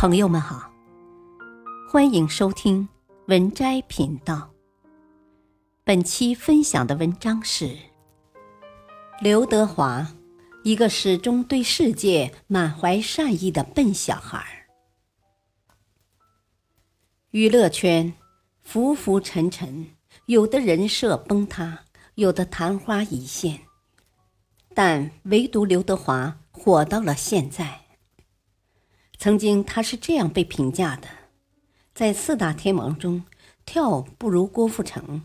朋友们好，欢迎收听文摘频道。本期分享的文章是刘德华，一个始终对世界满怀善意的笨小孩。娱乐圈浮浮沉沉，有的人设崩塌，有的昙花一现，但唯独刘德华火到了现在。曾经他是这样被评价的：在四大天王中，跳不如郭富城，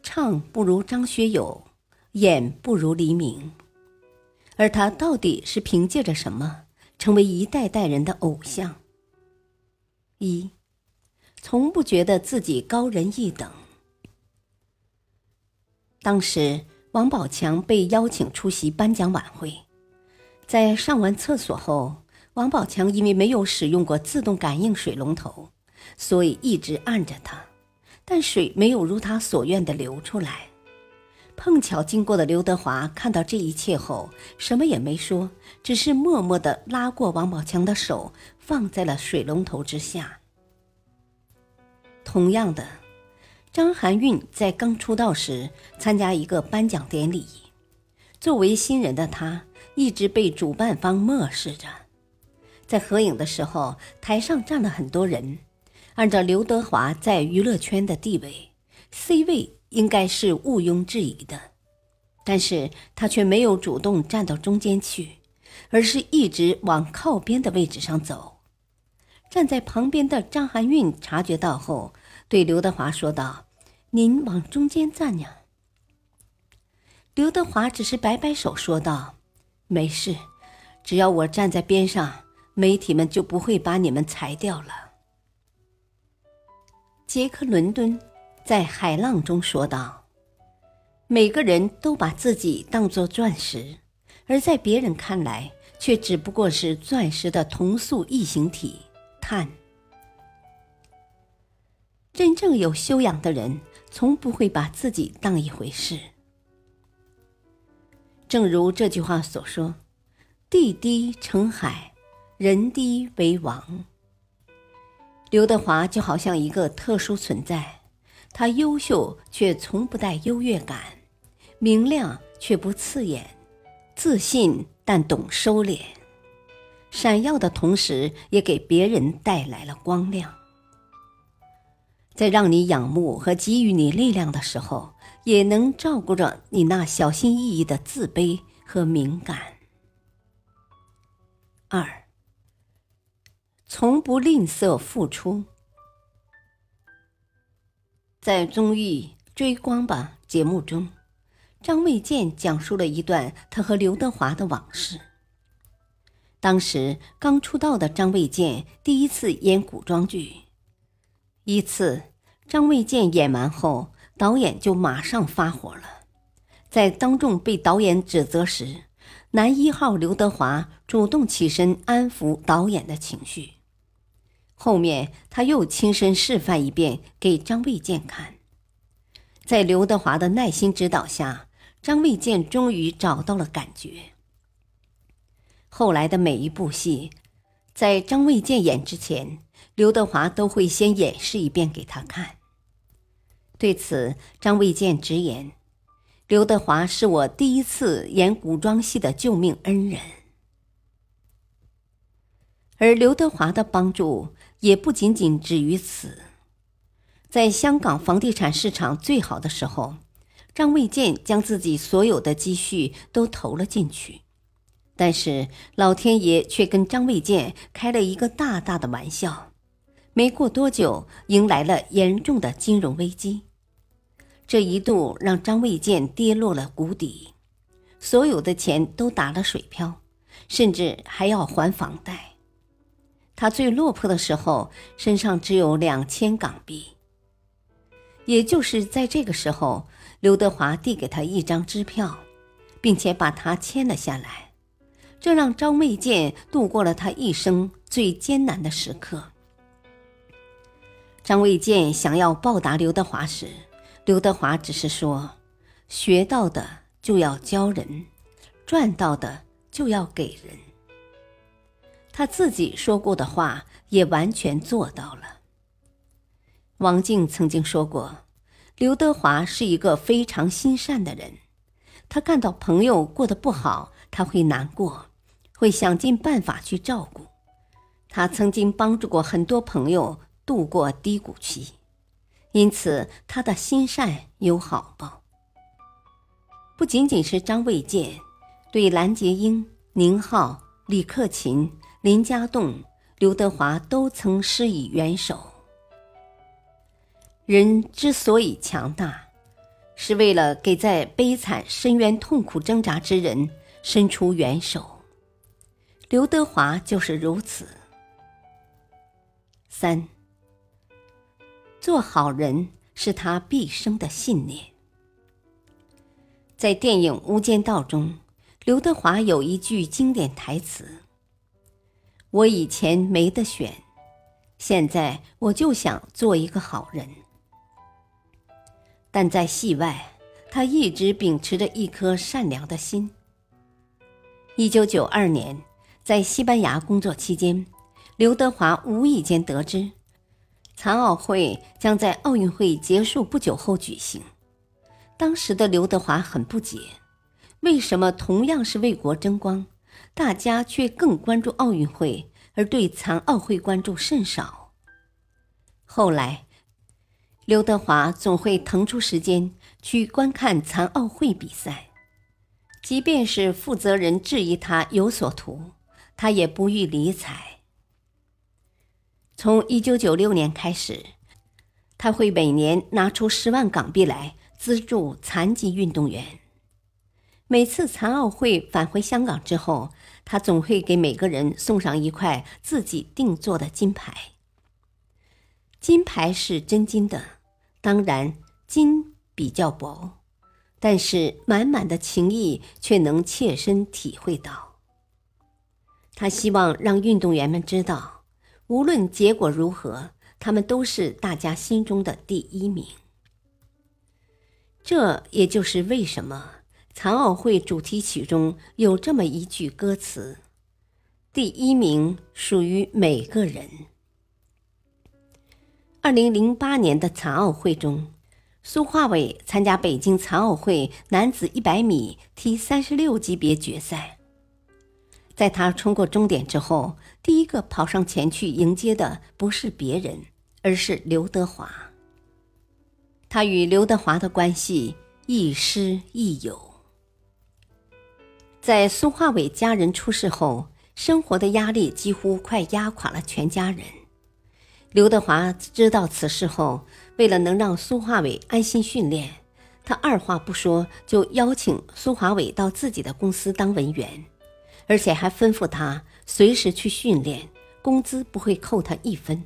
唱不如张学友，演不如黎明。而他到底是凭借着什么成为一代代人的偶像？一，从不觉得自己高人一等。当时王宝强被邀请出席颁奖晚会，在上完厕所后。王宝强因为没有使用过自动感应水龙头，所以一直按着它，但水没有如他所愿的流出来。碰巧经过的刘德华看到这一切后，什么也没说，只是默默地拉过王宝强的手，放在了水龙头之下。同样的，张含韵在刚出道时参加一个颁奖典礼，作为新人的她一直被主办方漠视着。在合影的时候，台上站了很多人。按照刘德华在娱乐圈的地位，C 位应该是毋庸置疑的，但是他却没有主动站到中间去，而是一直往靠边的位置上走。站在旁边的张含韵察觉到后，对刘德华说道：“您往中间站呀。”刘德华只是摆摆手说道：“没事，只要我站在边上。”媒体们就不会把你们裁掉了。杰克·伦敦在《海浪》中说道：“每个人都把自己当作钻石，而在别人看来，却只不过是钻石的同素异形体——碳。”真正有修养的人，从不会把自己当一回事。正如这句话所说：“地低成海。”人低为王。刘德华就好像一个特殊存在，他优秀却从不带优越感，明亮却不刺眼，自信但懂收敛，闪耀的同时也给别人带来了光亮。在让你仰慕和给予你力量的时候，也能照顾着你那小心翼翼的自卑和敏感。二。从不吝啬付出。在综艺《追光吧》节目中，张卫健讲述了一段他和刘德华的往事。当时刚出道的张卫健第一次演古装剧，一次张卫健演完后，导演就马上发火了，在当众被导演指责时，男一号刘德华主动起身安抚导演的情绪。后面他又亲身示范一遍给张卫健看，在刘德华的耐心指导下，张卫健终于找到了感觉。后来的每一部戏，在张卫健演之前，刘德华都会先演示一遍给他看。对此，张卫健直言：“刘德华是我第一次演古装戏的救命恩人。”而刘德华的帮助。也不仅仅止于此，在香港房地产市场最好的时候，张卫健将自己所有的积蓄都投了进去，但是老天爷却跟张卫健开了一个大大的玩笑，没过多久迎来了严重的金融危机，这一度让张卫健跌落了谷底，所有的钱都打了水漂，甚至还要还房贷。他最落魄的时候，身上只有两千港币。也就是在这个时候，刘德华递给他一张支票，并且把他签了下来，这让张卫健度过了他一生最艰难的时刻。张卫健想要报答刘德华时，刘德华只是说：“学到的就要教人，赚到的就要给人。”他自己说过的话也完全做到了。王静曾经说过，刘德华是一个非常心善的人，他看到朋友过得不好，他会难过，会想尽办法去照顾。他曾经帮助过很多朋友度过低谷期，因此他的心善有好报。不仅仅是张卫健，对蓝洁瑛、宁浩、李克勤、林家栋、刘德华都曾施以援手。人之所以强大，是为了给在悲惨深渊痛苦挣扎之人伸出援手。刘德华就是如此。三，做好人是他毕生的信念。在电影《无间道》中，刘德华有一句经典台词：“我以前没得选，现在我就想做一个好人。”但在戏外，他一直秉持着一颗善良的心。一九九二年，在西班牙工作期间。刘德华无意间得知，残奥会将在奥运会结束不久后举行。当时的刘德华很不解，为什么同样是为国争光，大家却更关注奥运会，而对残奥会关注甚少？后来，刘德华总会腾出时间去观看残奥会比赛，即便是负责人质疑他有所图，他也不予理睬。从一九九六年开始，他会每年拿出十万港币来资助残疾运动员。每次残奥会返回香港之后，他总会给每个人送上一块自己定做的金牌。金牌是真金的，当然金比较薄，但是满满的情谊却能切身体会到。他希望让运动员们知道。无论结果如何，他们都是大家心中的第一名。这也就是为什么残奥会主题曲中有这么一句歌词：“第一名属于每个人。”二零零八年的残奥会中，苏化伟参加北京残奥会男子一百米 T 三十六级别决赛。在他冲过终点之后，第一个跑上前去迎接的不是别人，而是刘德华。他与刘德华的关系亦师亦友。在苏化伟家人出事后，生活的压力几乎快压垮了全家人。刘德华知道此事后，为了能让苏化伟安心训练，他二话不说就邀请苏华伟到自己的公司当文员。而且还吩咐他随时去训练，工资不会扣他一分。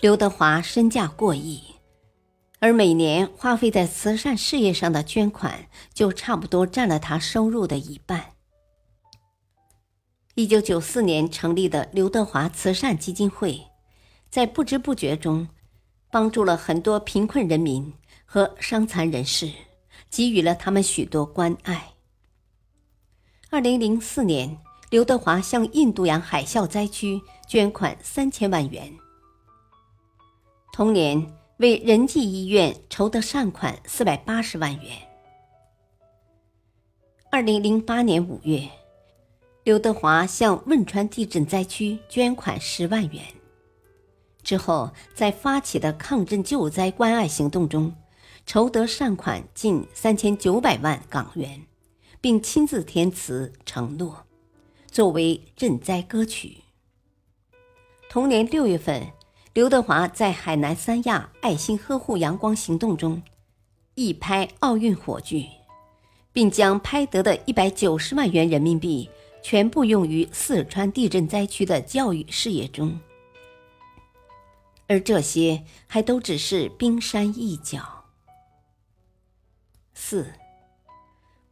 刘德华身价过亿，而每年花费在慈善事业上的捐款就差不多占了他收入的一半。一九九四年成立的刘德华慈善基金会，在不知不觉中，帮助了很多贫困人民和伤残人士，给予了他们许多关爱。二零零四年，刘德华向印度洋海啸灾区捐款三千万元。同年，为仁济医院筹得善款四百八十万元。二零零八年五月，刘德华向汶川地震灾区捐款十万元。之后，在发起的抗震救灾关爱行动中，筹得善款近三千九百万港元。并亲自填词承诺，作为赈灾歌曲。同年六月份，刘德华在海南三亚爱心呵护阳光行动中，一拍奥运火炬，并将拍得的一百九十万元人民币全部用于四川地震灾区的教育事业中。而这些还都只是冰山一角。四。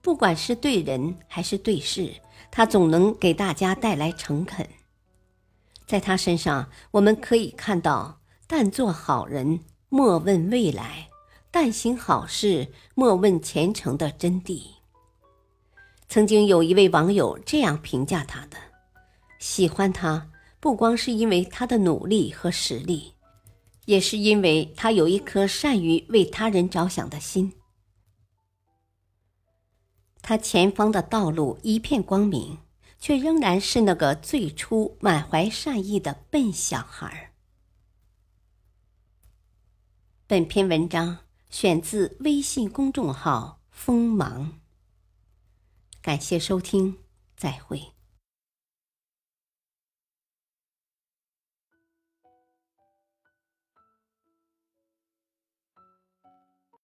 不管是对人还是对事，他总能给大家带来诚恳。在他身上，我们可以看到“但做好人，莫问未来；但行好事，莫问前程”的真谛。曾经有一位网友这样评价他的：“喜欢他，不光是因为他的努力和实力，也是因为他有一颗善于为他人着想的心。他前方的道路一片光明，却仍然是那个最初满怀善意的笨小孩。本篇文章选自微信公众号“锋芒”。感谢收听，再会。